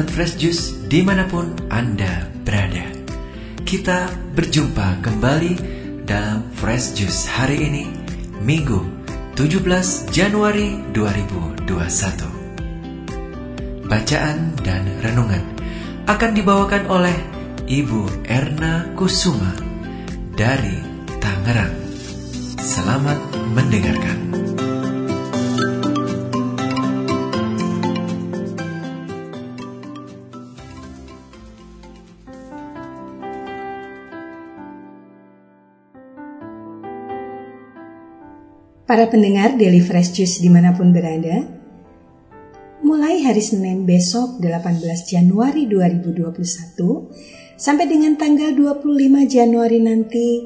Sahabat Fresh Juice di mana pun Anda berada. Kita berjumpa kembali dalam Fresh Juice hari ini Minggu 17 Januari 2021 Bacaan dan renungan akan dibawakan oleh Ibu Erna Kusuma dari Tangerang. Selamat mendengarkan Para pendengar Daily Fresh Juice di mana pun berada, mulai hari Senin besok 18 Januari 2021 sampai dengan tanggal 25 Januari nanti,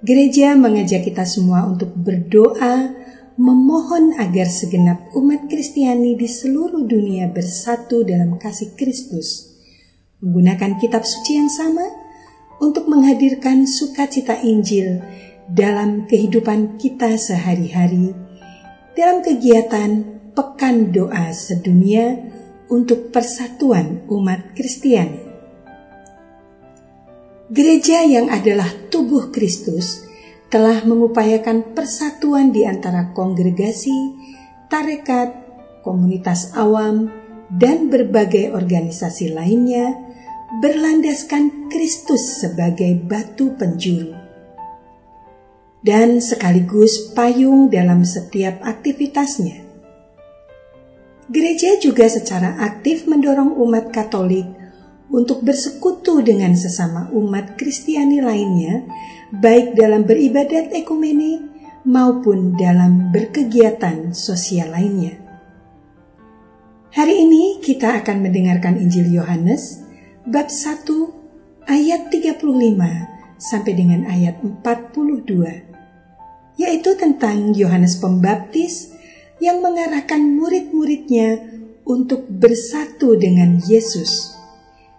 gereja mengajak kita semua untuk berdoa memohon agar segenap umat Kristiani di seluruh dunia bersatu dalam kasih Kristus, menggunakan kitab suci yang sama untuk menghadirkan sukacita Injil dalam kehidupan kita sehari-hari, dalam kegiatan Pekan Doa Sedunia untuk Persatuan Umat Kristiani. Gereja yang adalah tubuh Kristus telah mengupayakan persatuan di antara kongregasi, tarekat, komunitas awam, dan berbagai organisasi lainnya berlandaskan Kristus sebagai batu penjuru dan sekaligus payung dalam setiap aktivitasnya. Gereja juga secara aktif mendorong umat Katolik untuk bersekutu dengan sesama umat Kristiani lainnya, baik dalam beribadat ekumene maupun dalam berkegiatan sosial lainnya. Hari ini kita akan mendengarkan Injil Yohanes bab 1 ayat 35 sampai dengan ayat 42 yaitu tentang Yohanes Pembaptis yang mengarahkan murid-muridnya untuk bersatu dengan Yesus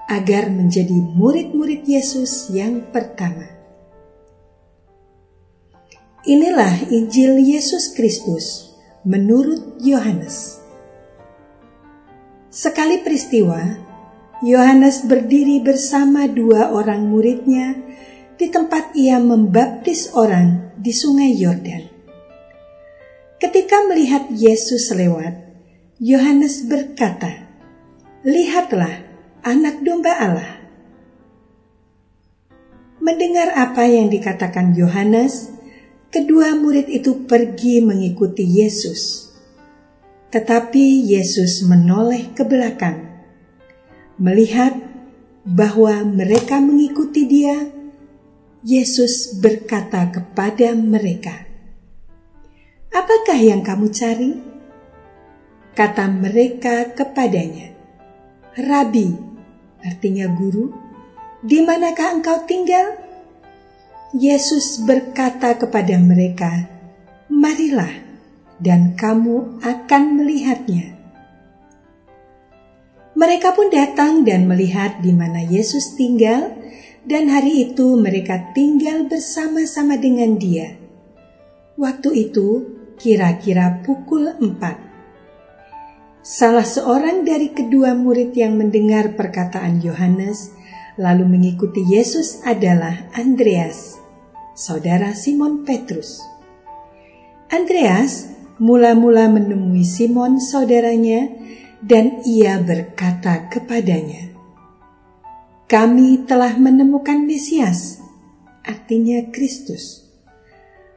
agar menjadi murid-murid Yesus yang pertama. Inilah Injil Yesus Kristus menurut Yohanes. Sekali peristiwa, Yohanes berdiri bersama dua orang muridnya di tempat ia membaptis orang di sungai Yordan. Ketika melihat Yesus lewat, Yohanes berkata, "Lihatlah anak domba Allah." Mendengar apa yang dikatakan Yohanes, kedua murid itu pergi mengikuti Yesus. Tetapi Yesus menoleh ke belakang, melihat bahwa mereka mengikuti Dia Yesus berkata kepada mereka, "Apakah yang kamu cari?" Kata mereka kepadanya, "Rabi," artinya guru, "di manakah engkau tinggal?" Yesus berkata kepada mereka, "Marilah, dan kamu akan melihatnya." Mereka pun datang dan melihat di mana Yesus tinggal dan hari itu mereka tinggal bersama-sama dengan dia. Waktu itu kira-kira pukul empat. Salah seorang dari kedua murid yang mendengar perkataan Yohanes lalu mengikuti Yesus adalah Andreas, saudara Simon Petrus. Andreas mula-mula menemui Simon saudaranya dan ia berkata kepadanya, kami telah menemukan Mesias, artinya Kristus.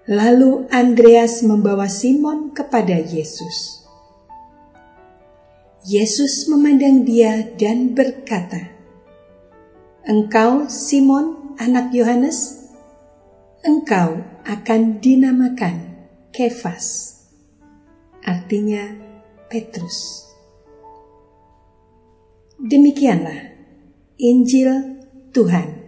Lalu Andreas membawa Simon kepada Yesus. Yesus memandang dia dan berkata, "Engkau, Simon, anak Yohanes, engkau akan dinamakan Kefas, artinya Petrus." Demikianlah Injil Tuhan.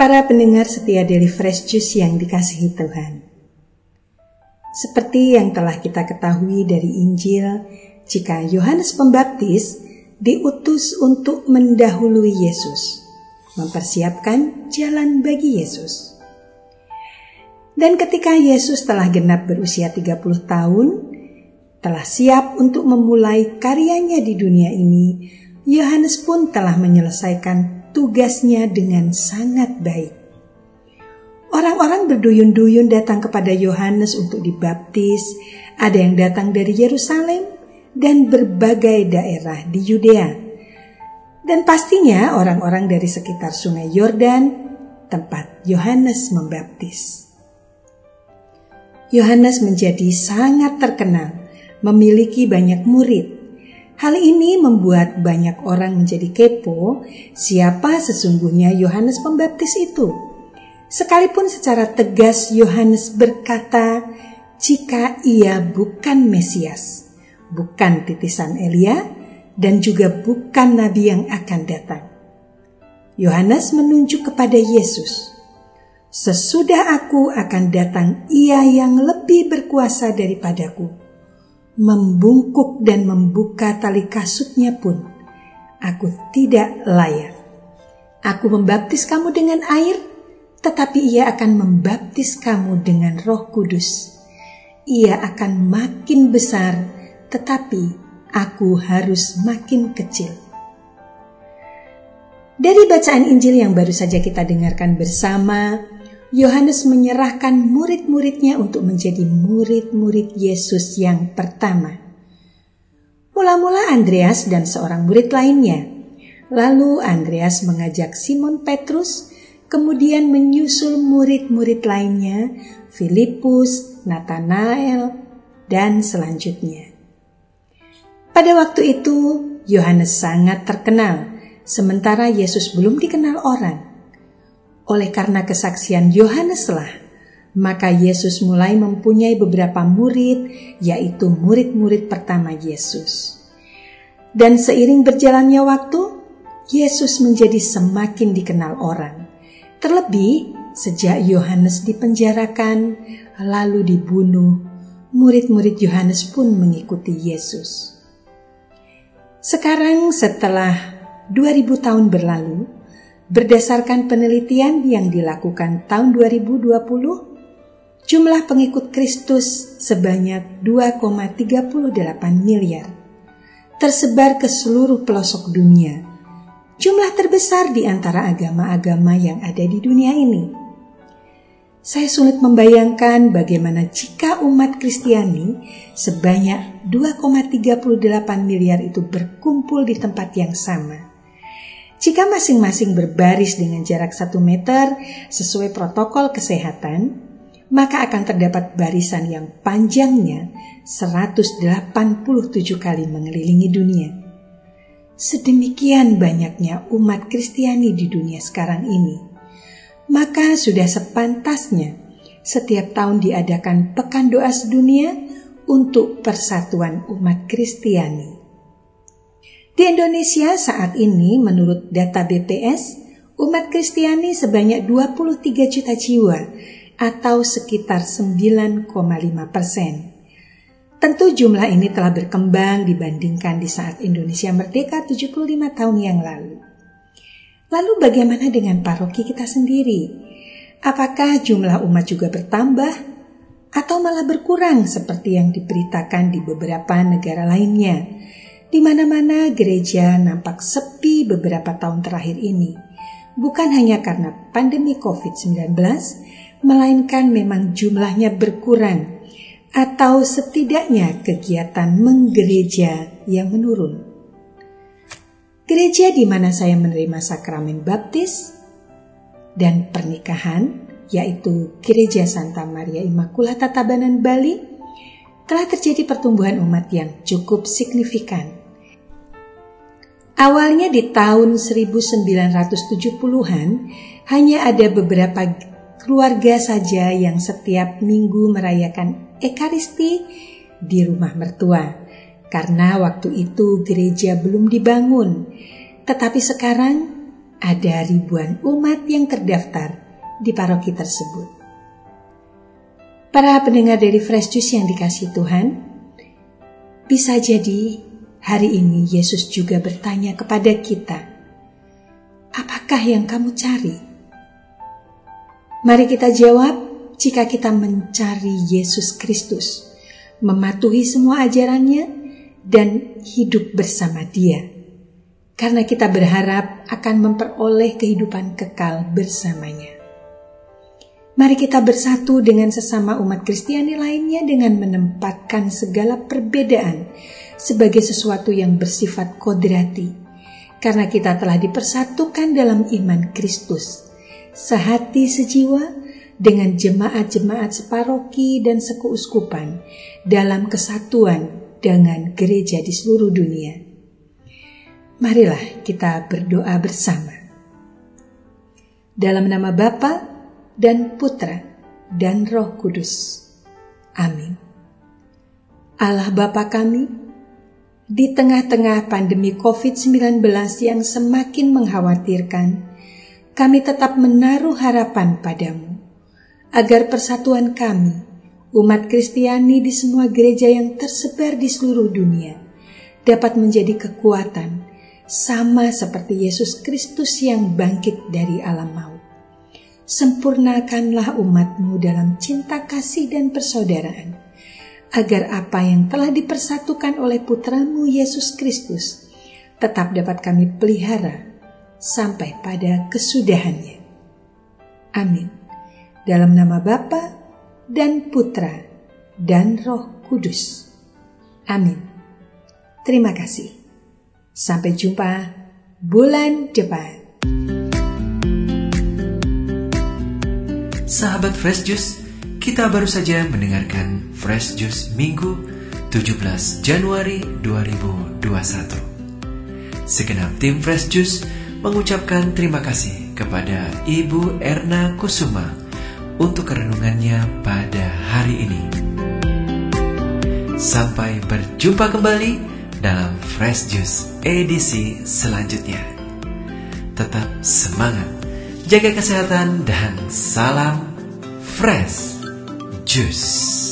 Para pendengar setia dari Fresh Juice yang dikasihi Tuhan. Seperti yang telah kita ketahui dari Injil jika Yohanes Pembaptis diutus untuk mendahului Yesus, mempersiapkan jalan bagi Yesus. Dan ketika Yesus telah genap berusia 30 tahun, telah siap untuk memulai karyanya di dunia ini, Yohanes pun telah menyelesaikan tugasnya dengan sangat baik. Orang-orang berduyun-duyun datang kepada Yohanes untuk dibaptis, ada yang datang dari Yerusalem, dan berbagai daerah di Yudea. Dan pastinya orang-orang dari sekitar sungai Yordan, tempat Yohanes membaptis. Yohanes menjadi sangat terkenal, memiliki banyak murid. Hal ini membuat banyak orang menjadi kepo siapa sesungguhnya Yohanes Pembaptis itu. Sekalipun secara tegas Yohanes berkata, jika ia bukan Mesias bukan titisan Elia, dan juga bukan nabi yang akan datang. Yohanes menunjuk kepada Yesus. Sesudah aku akan datang ia yang lebih berkuasa daripadaku. Membungkuk dan membuka tali kasutnya pun, aku tidak layak. Aku membaptis kamu dengan air, tetapi ia akan membaptis kamu dengan roh kudus. Ia akan makin besar tetapi aku harus makin kecil. Dari bacaan Injil yang baru saja kita dengarkan bersama, Yohanes menyerahkan murid-muridnya untuk menjadi murid-murid Yesus yang pertama. Mula-mula Andreas dan seorang murid lainnya. Lalu Andreas mengajak Simon Petrus, kemudian menyusul murid-murid lainnya, Filipus, Nathanael, dan selanjutnya. Pada waktu itu, Yohanes sangat terkenal, sementara Yesus belum dikenal orang. Oleh karena kesaksian Yohaneslah, maka Yesus mulai mempunyai beberapa murid, yaitu murid-murid pertama Yesus. Dan seiring berjalannya waktu, Yesus menjadi semakin dikenal orang. Terlebih sejak Yohanes dipenjarakan lalu dibunuh, murid-murid Yohanes pun mengikuti Yesus. Sekarang setelah 2000 tahun berlalu, berdasarkan penelitian yang dilakukan tahun 2020, jumlah pengikut Kristus sebanyak 2,38 miliar, tersebar ke seluruh pelosok dunia. Jumlah terbesar di antara agama-agama yang ada di dunia ini. Saya sulit membayangkan bagaimana jika umat Kristiani sebanyak 2,38 miliar itu berkumpul di tempat yang sama. Jika masing-masing berbaris dengan jarak 1 meter sesuai protokol kesehatan, maka akan terdapat barisan yang panjangnya 187 kali mengelilingi dunia. Sedemikian banyaknya umat Kristiani di dunia sekarang ini maka sudah sepantasnya setiap tahun diadakan Pekan Doa Sedunia untuk persatuan umat Kristiani. Di Indonesia saat ini menurut data BPS, umat Kristiani sebanyak 23 juta jiwa atau sekitar 9,5 persen. Tentu jumlah ini telah berkembang dibandingkan di saat Indonesia merdeka 75 tahun yang lalu. Lalu bagaimana dengan paroki kita sendiri? Apakah jumlah umat juga bertambah atau malah berkurang seperti yang diberitakan di beberapa negara lainnya? Di mana-mana gereja nampak sepi beberapa tahun terakhir ini. Bukan hanya karena pandemi COVID-19, melainkan memang jumlahnya berkurang atau setidaknya kegiatan menggereja yang menurun. Gereja di mana saya menerima sakramen baptis dan pernikahan, yaitu Gereja Santa Maria Immaculata Tabanan Bali, telah terjadi pertumbuhan umat yang cukup signifikan. Awalnya di tahun 1970-an, hanya ada beberapa keluarga saja yang setiap minggu merayakan Ekaristi di rumah mertua karena waktu itu gereja belum dibangun. Tetapi sekarang ada ribuan umat yang terdaftar di paroki tersebut. Para pendengar dari Fresh Juice yang dikasih Tuhan, Bisa jadi hari ini Yesus juga bertanya kepada kita, "Apakah yang kamu cari?" Mari kita jawab, jika kita mencari Yesus Kristus, mematuhi semua ajarannya, dan hidup bersama Dia, karena kita berharap akan memperoleh kehidupan kekal bersamanya. Mari kita bersatu dengan sesama umat Kristiani lainnya dengan menempatkan segala perbedaan sebagai sesuatu yang bersifat kodrati. Karena kita telah dipersatukan dalam iman Kristus, sehati sejiwa dengan jemaat-jemaat separoki dan sekuuskupan dalam kesatuan dengan gereja di seluruh dunia. Marilah kita berdoa bersama. Dalam nama Bapa dan Putra dan Roh Kudus. Amin. Allah Bapa kami, di tengah-tengah pandemi COVID-19 yang semakin mengkhawatirkan, kami tetap menaruh harapan padamu, agar persatuan kami, umat Kristiani di semua gereja yang tersebar di seluruh dunia, dapat menjadi kekuatan, sama seperti Yesus Kristus yang bangkit dari alam maut sempurnakanlah umatmu dalam cinta kasih dan persaudaraan, agar apa yang telah dipersatukan oleh putramu Yesus Kristus tetap dapat kami pelihara sampai pada kesudahannya. Amin. Dalam nama Bapa dan Putra dan Roh Kudus. Amin. Terima kasih. Sampai jumpa bulan depan. Sahabat Fresh Juice, kita baru saja mendengarkan Fresh Juice Minggu 17 Januari 2021. Segenap tim Fresh Juice mengucapkan terima kasih kepada Ibu Erna Kusuma untuk renungannya pada hari ini. Sampai berjumpa kembali dalam Fresh Juice edisi selanjutnya. Tetap semangat jaga kesehatan, dan salam fresh juice.